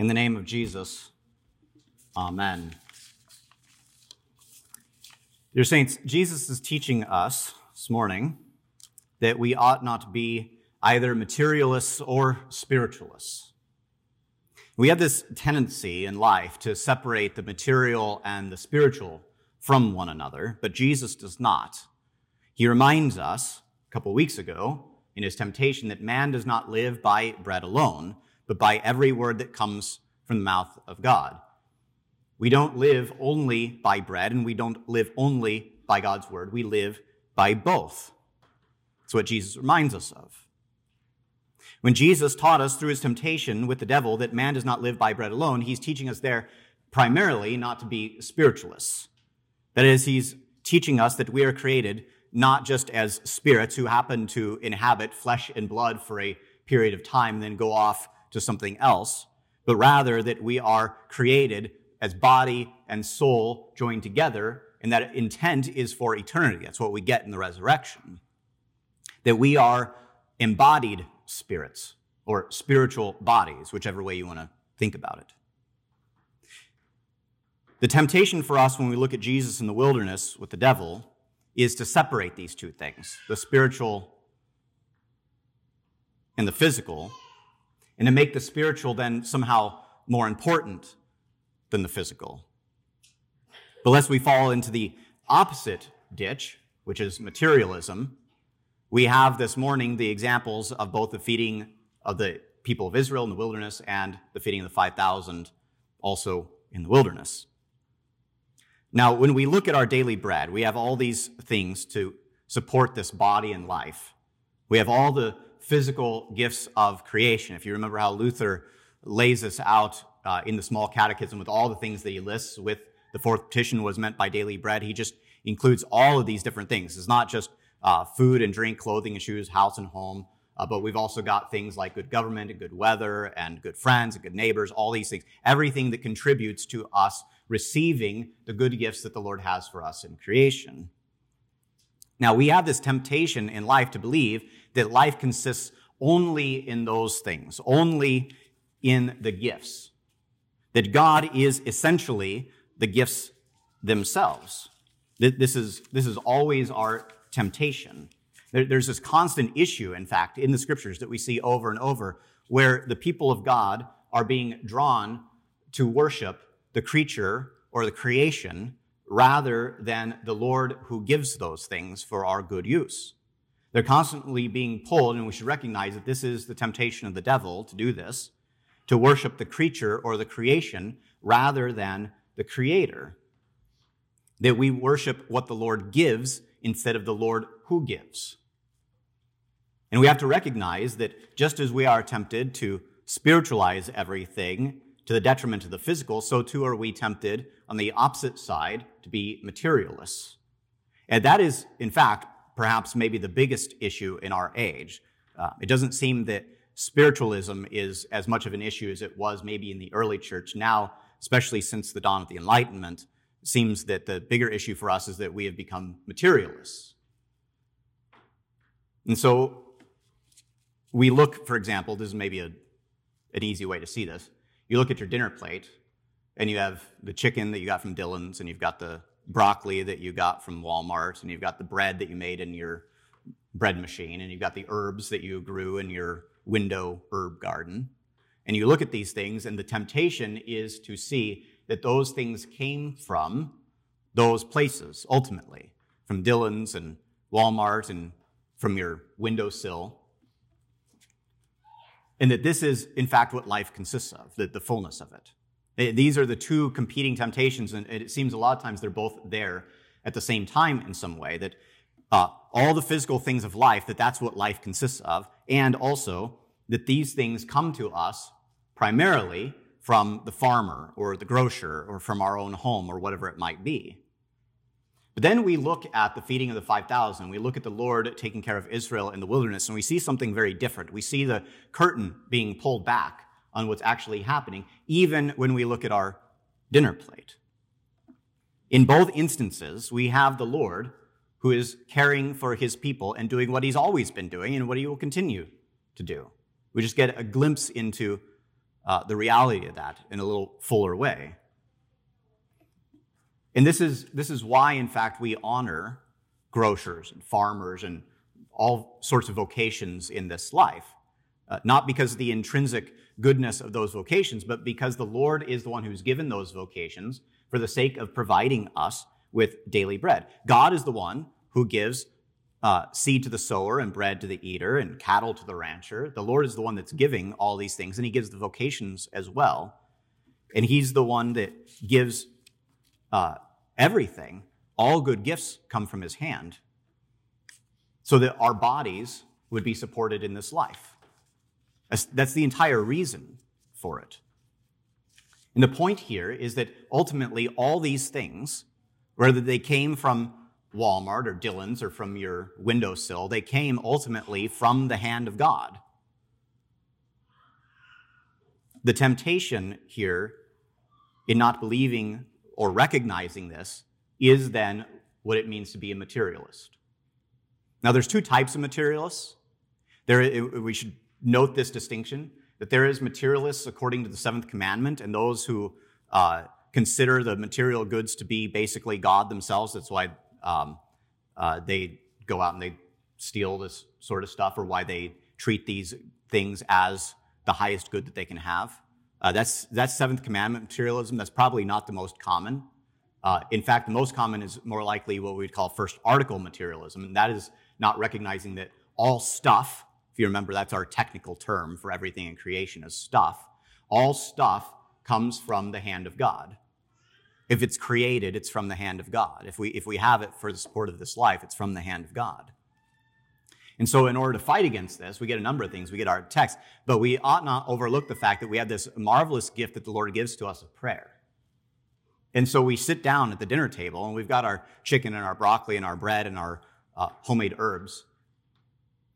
In the name of Jesus, Amen. Dear Saints, Jesus is teaching us this morning that we ought not be either materialists or spiritualists. We have this tendency in life to separate the material and the spiritual from one another, but Jesus does not. He reminds us a couple weeks ago in his temptation that man does not live by bread alone, but by every word that comes from the mouth of God. We don't live only by bread, and we don't live only by God's word. We live by both. That's what Jesus reminds us of. When Jesus taught us through his temptation with the devil that man does not live by bread alone, he's teaching us there primarily not to be spiritualists. That is, he's teaching us that we are created not just as spirits who happen to inhabit flesh and blood for a period of time, and then go off to something else, but rather that we are created as body and soul joined together, and that intent is for eternity. That's what we get in the resurrection. That we are embodied spirits or spiritual bodies, whichever way you want to think about it. The temptation for us when we look at Jesus in the wilderness with the devil is to separate these two things the spiritual and the physical and to make the spiritual then somehow more important than the physical. But lest we fall into the opposite ditch, which is materialism, we have this morning the examples of both the feeding of the people of Israel in the wilderness and the feeding of the 5,000 also in the wilderness. Now, when we look at our daily bread, we have all these things to support this body and life. We have all the physical gifts of creation. If you remember how Luther lays this out uh, in the small catechism with all the things that he lists with the fourth petition was meant by daily bread, he just includes all of these different things. It's not just uh, food and drink, clothing and shoes, house and home, uh, but we've also got things like good government and good weather and good friends and good neighbors, all these things, everything that contributes to us receiving the good gifts that the Lord has for us in creation. Now, we have this temptation in life to believe that life consists only in those things, only in the gifts. That God is essentially the gifts themselves. This is, this is always our temptation. There's this constant issue, in fact, in the scriptures that we see over and over, where the people of God are being drawn to worship the creature or the creation rather than the Lord who gives those things for our good use. They're constantly being pulled, and we should recognize that this is the temptation of the devil to do this, to worship the creature or the creation rather than the creator. That we worship what the Lord gives instead of the Lord who gives. And we have to recognize that just as we are tempted to spiritualize everything to the detriment of the physical, so too are we tempted on the opposite side to be materialists. And that is, in fact, perhaps maybe the biggest issue in our age. Uh, it doesn't seem that spiritualism is as much of an issue as it was maybe in the early church. Now, especially since the dawn of the Enlightenment, seems that the bigger issue for us is that we have become materialists. And so we look, for example, this is maybe a, an easy way to see this. You look at your dinner plate, and you have the chicken that you got from Dillon's and you've got the broccoli that you got from Walmart, and you've got the bread that you made in your bread machine, and you've got the herbs that you grew in your window herb garden. And you look at these things, and the temptation is to see that those things came from those places, ultimately, from Dillon's and Walmart and from your windowsill. And that this is, in fact, what life consists of, the, the fullness of it. These are the two competing temptations, and it seems a lot of times they're both there at the same time in some way. That uh, all the physical things of life, that that's what life consists of, and also that these things come to us primarily from the farmer or the grocer or from our own home or whatever it might be. But then we look at the feeding of the 5,000. We look at the Lord taking care of Israel in the wilderness, and we see something very different. We see the curtain being pulled back on what's actually happening, even when we look at our dinner plate. In both instances, we have the Lord who is caring for his people and doing what he's always been doing and what he will continue to do. We just get a glimpse into uh, the reality of that in a little fuller way. And this is, this is why, in fact, we honor grocers and farmers and all sorts of vocations in this life. Uh, not because of the intrinsic goodness of those vocations, but because the Lord is the one who's given those vocations for the sake of providing us with daily bread. God is the one who gives uh, seed to the sower and bread to the eater and cattle to the rancher. The Lord is the one that's giving all these things, and He gives the vocations as well. And He's the one that gives uh, everything. All good gifts come from His hand, so that our bodies would be supported in this life. That's, that's the entire reason for it. And the point here is that ultimately all these things, whether they came from Walmart or Dillon's or from your windowsill, they came ultimately from the hand of God. The temptation here in not believing or recognizing this is then what it means to be a materialist. Now, there's two types of materialists. There, we should note this distinction that there is materialists according to the seventh commandment, and those who uh, consider the material goods to be basically God themselves. That's why um, uh, they go out and they steal this sort of stuff, or why they treat these things as the highest good that they can have. Uh, that's that's seventh commandment materialism. That's probably not the most common. Uh, in fact, the most common is more likely what we'd call first article materialism, and that is not recognizing that all stuff if you remember, that's our technical term for everything in creation is stuff. All stuff comes from the hand of God. If it's created, it's from the hand of God. If we, if we have it for the support of this life, it's from the hand of God. And so, in order to fight against this, we get a number of things. We get our text, but we ought not overlook the fact that we have this marvelous gift that the Lord gives to us of prayer. And so we sit down at the dinner table and we've got our chicken and our broccoli and our bread and our uh, homemade herbs.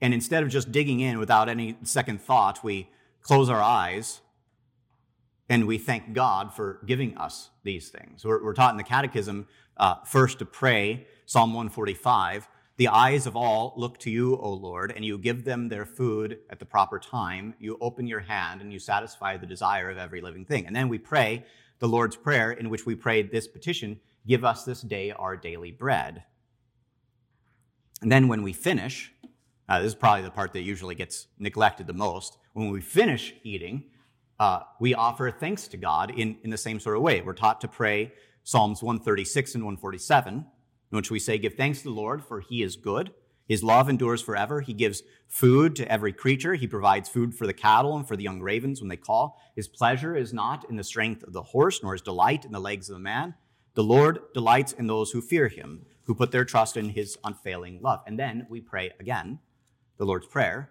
And instead of just digging in without any second thought, we close our eyes and we thank God for giving us these things. We're, we're taught in the Catechism uh, first to pray, Psalm 145. The eyes of all look to you, O Lord, and you give them their food at the proper time. You open your hand and you satisfy the desire of every living thing. And then we pray the Lord's Prayer, in which we pray this petition Give us this day our daily bread. And then when we finish, uh, this is probably the part that usually gets neglected the most. When we finish eating, uh, we offer thanks to God in, in the same sort of way. We're taught to pray Psalms 136 and 147, in which we say, Give thanks to the Lord, for he is good. His love endures forever. He gives food to every creature. He provides food for the cattle and for the young ravens when they call. His pleasure is not in the strength of the horse, nor his delight in the legs of the man. The Lord delights in those who fear him, who put their trust in his unfailing love. And then we pray again the Lord's Prayer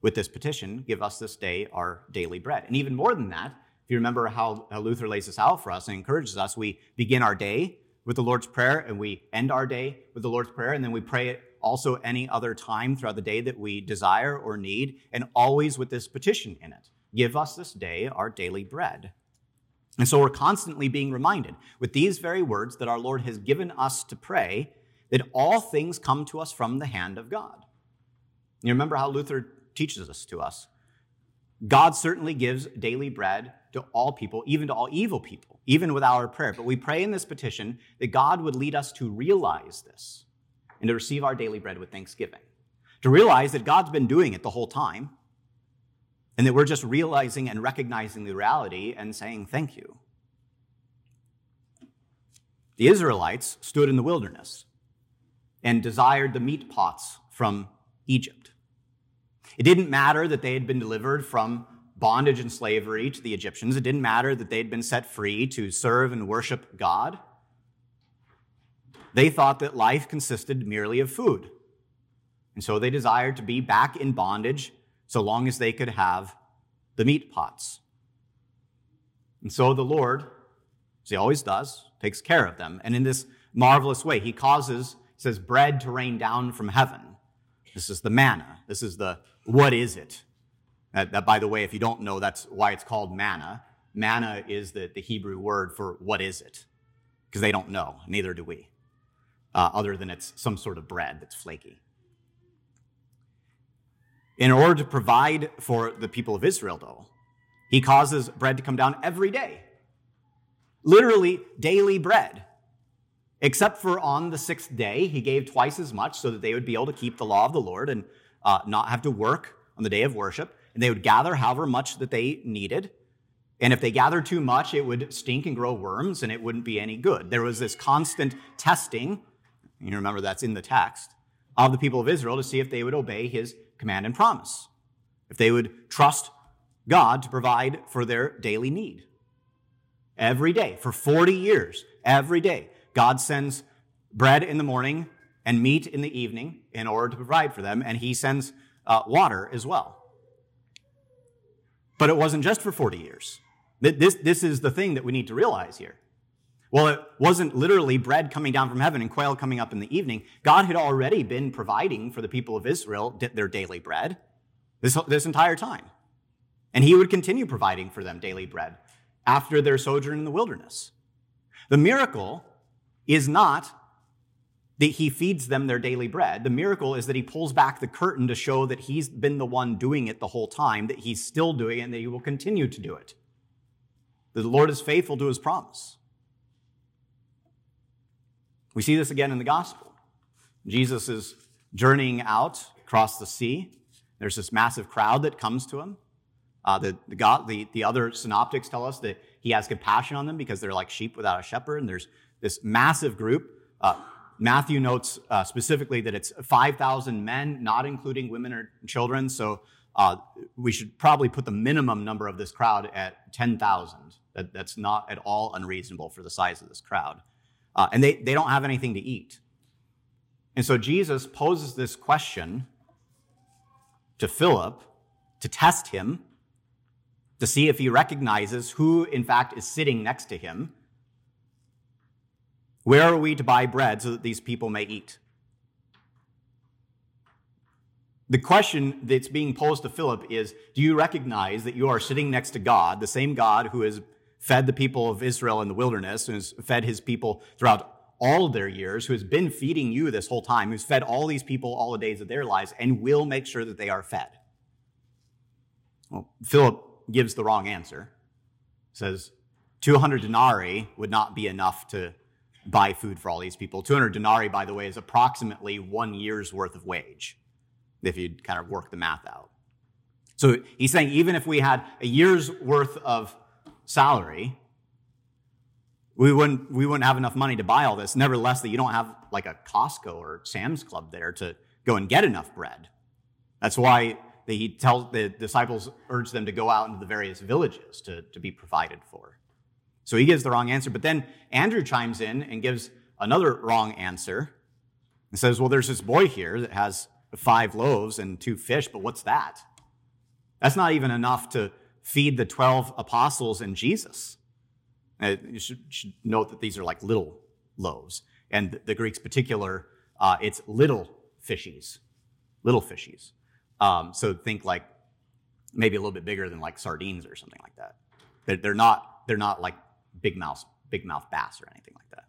with this petition give us this day our daily bread. And even more than that, if you remember how, Luther lays this out for us and encourages us, we begin our day with the Lord's Prayer and we end our day with the Lord's Prayer, and then we pray it also any other time throughout the day that we desire or need, and always with this petition in it Give us this day our daily bread. And so we're constantly being reminded with these very words that our Lord has given us to pray that all things come to us from the hand of God. You remember how Luther teaches this to us. God certainly gives daily bread to all people, even to all evil people, even with our prayer. But we pray in this petition that God would lead us to realize this and to receive our daily bread with thanksgiving. To realize that God's been doing it the whole time and that we're just realizing and recognizing the reality and saying thank you. The Israelites stood in the wilderness and desired the meat pots from Egypt. It didn't matter that they had been delivered from bondage and slavery to the Egyptians. It didn't matter that they had been set free to serve and worship God. They thought that life consisted merely of food. And so they desired to be back in bondage so long as they could have the meat pots. And so the Lord, as he always does, takes care of them. And in this marvelous way, he causes, says, bread to rain down from heaven. This is the manna. This is the what is it? That, that by the way, if you don't know, that's why it's called manna. Manna is the, the Hebrew word for what is it? Because they don't know, neither do we, uh, other than it's some sort of bread that's flaky. In order to provide for the people of Israel, though, he causes bread to come down every day. Literally, daily bread. Except for on the sixth day, he gave twice as much so that they would be able to keep the law of the Lord and uh, not have to work on the day of worship. And they would gather however much that they needed. And if they gathered too much, it would stink and grow worms and it wouldn't be any good. There was this constant testing, you remember that's in the text, of the people of Israel to see if they would obey his command and promise, if they would trust God to provide for their daily need. Every day, for 40 years, every day, God sends bread in the morning and meat in the evening in order to provide for them, and He sends uh, water as well. But it wasn't just for 40 years. This, this is the thing that we need to realize here. Well, it wasn't literally bread coming down from heaven and quail coming up in the evening. God had already been providing for the people of Israel their daily bread this, this entire time. And he would continue providing for them daily bread after their sojourn in the wilderness. The miracle is not that he feeds them their daily bread. The miracle is that he pulls back the curtain to show that he's been the one doing it the whole time, that he's still doing it, and that he will continue to do it. The Lord is faithful to his promise. We see this again in the gospel. Jesus is journeying out across the sea. There's this massive crowd that comes to him. Uh, the, the, God, the, the other synoptics tell us that he has compassion on them because they're like sheep without a shepherd. And there's this massive group. Uh, Matthew notes uh, specifically that it's 5,000 men, not including women or children. So uh, we should probably put the minimum number of this crowd at 10,000. That, that's not at all unreasonable for the size of this crowd. Uh, and they, they don't have anything to eat. And so Jesus poses this question to Philip to test him, to see if he recognizes who, in fact, is sitting next to him. Where are we to buy bread so that these people may eat? The question that's being posed to Philip is Do you recognize that you are sitting next to God, the same God who has fed the people of Israel in the wilderness, and has fed his people throughout all of their years, who has been feeding you this whole time, who's fed all these people all the days of their lives, and will make sure that they are fed? Well, Philip gives the wrong answer. Says 200 denarii would not be enough to buy food for all these people. 200 denarii, by the way, is approximately one year's worth of wage, if you kind of work the math out. So he's saying even if we had a year's worth of salary, we wouldn't, we wouldn't have enough money to buy all this. Nevertheless, that you don't have like a Costco or Sam's Club there to go and get enough bread. That's why he tells the disciples urge them to go out into the various villages to, to be provided for. So he gives the wrong answer. But then Andrew chimes in and gives another wrong answer and says, Well, there's this boy here that has five loaves and two fish, but what's that? That's not even enough to feed the 12 apostles and Jesus. Uh, you should, should, note that these are like little loaves. And the, Greek's particular, uh, it's little fishies, little fishies. Um, so think like maybe a little bit bigger than like sardines or something like that. They're, they're not, they're not like big mouth, big mouth bass or anything like that.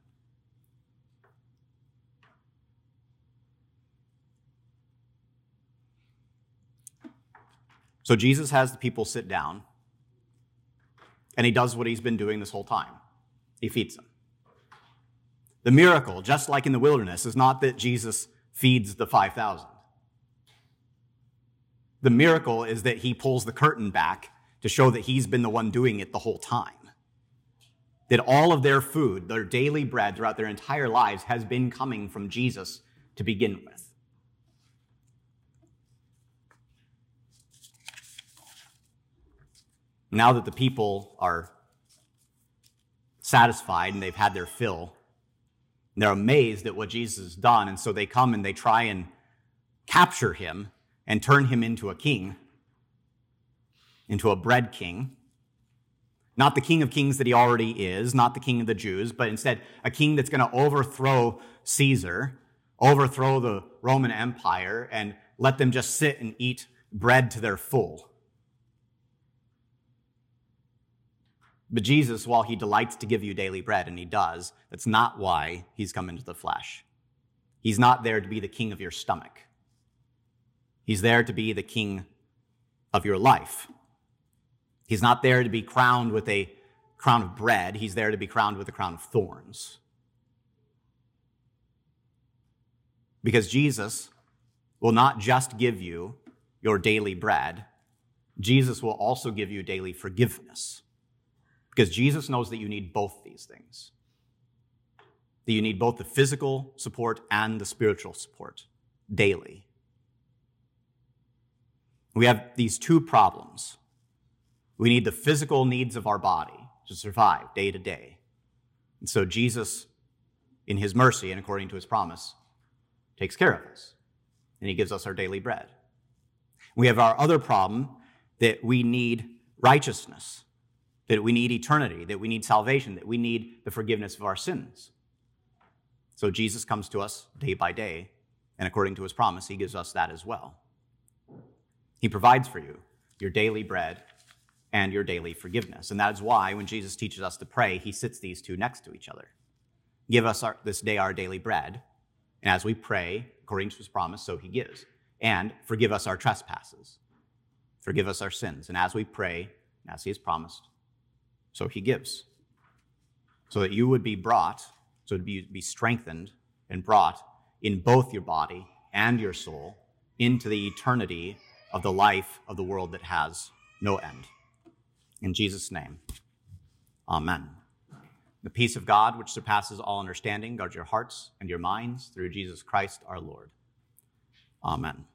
So Jesus has the people sit down, and he does what he's been doing this whole time he feeds them. The miracle, just like in the wilderness, is not that Jesus feeds the 5,000. The miracle is that he pulls the curtain back to show that he's been the one doing it the whole time. That all of their food, their daily bread throughout their entire lives, has been coming from Jesus to begin with. Now that the people are satisfied and they've had their fill, they're amazed at what Jesus has done. And so they come and they try and capture him and turn him into a king, into a bread king. Not the king of kings that he already is, not the king of the Jews, but instead a king that's going to overthrow Caesar, overthrow the Roman Empire, and let them just sit and eat bread to their full. But Jesus, while he delights to give you daily bread, and he does, that's not why he's come into the flesh. He's not there to be the king of your stomach. He's there to be the king of your life. He's not there to be crowned with a crown of bread. He's there to be crowned with a crown of thorns. Because Jesus will not just give you your daily bread, Jesus will also give you daily forgiveness. Because Jesus knows that you need both these things. That you need both the physical support and the spiritual support daily. We have these two problems. We need the physical needs of our body to survive day to day. And so Jesus, in his mercy and according to his promise, takes care of us. And he gives us our daily bread. We have our other problem that we need righteousness that we need eternity, that we need salvation, that we need the forgiveness of our sins. So Jesus comes to us day by day, and according to his promise, he gives us that as well. He provides for you your daily bread and your daily forgiveness. And that is why when Jesus teaches us to pray, he sits these two next to each other. Give us our, this day our daily bread, and as we pray, according to his promise, so he gives. And forgive us our trespasses. Forgive us our sins. And as we pray, as he has promised, so he gives. So that you would be brought, so to be, be strengthened and brought in both your body and your soul into the eternity of the life of the world that has no end. In Jesus' name, amen. The peace of God, which surpasses all understanding, guard your hearts and your minds through Jesus Christ our Lord. Amen.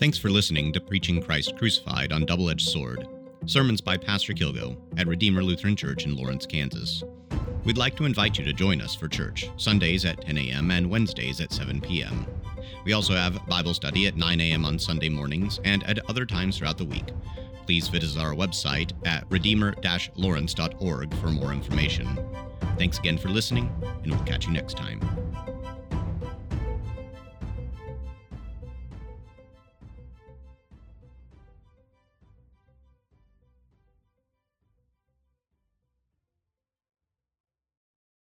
Thanks for listening to Preaching Christ Crucified on Double Edged Sword, sermons by Pastor Kilgo at Redeemer Lutheran Church in Lawrence, Kansas. We'd like to invite you to join us for church, Sundays at 10 a.m. and Wednesdays at 7 p.m. We also have Bible study at 9 a.m. on Sunday mornings and at other times throughout the week. Please visit our website at redeemer lawrence.org for more information. Thanks again for listening, and we'll catch you next time.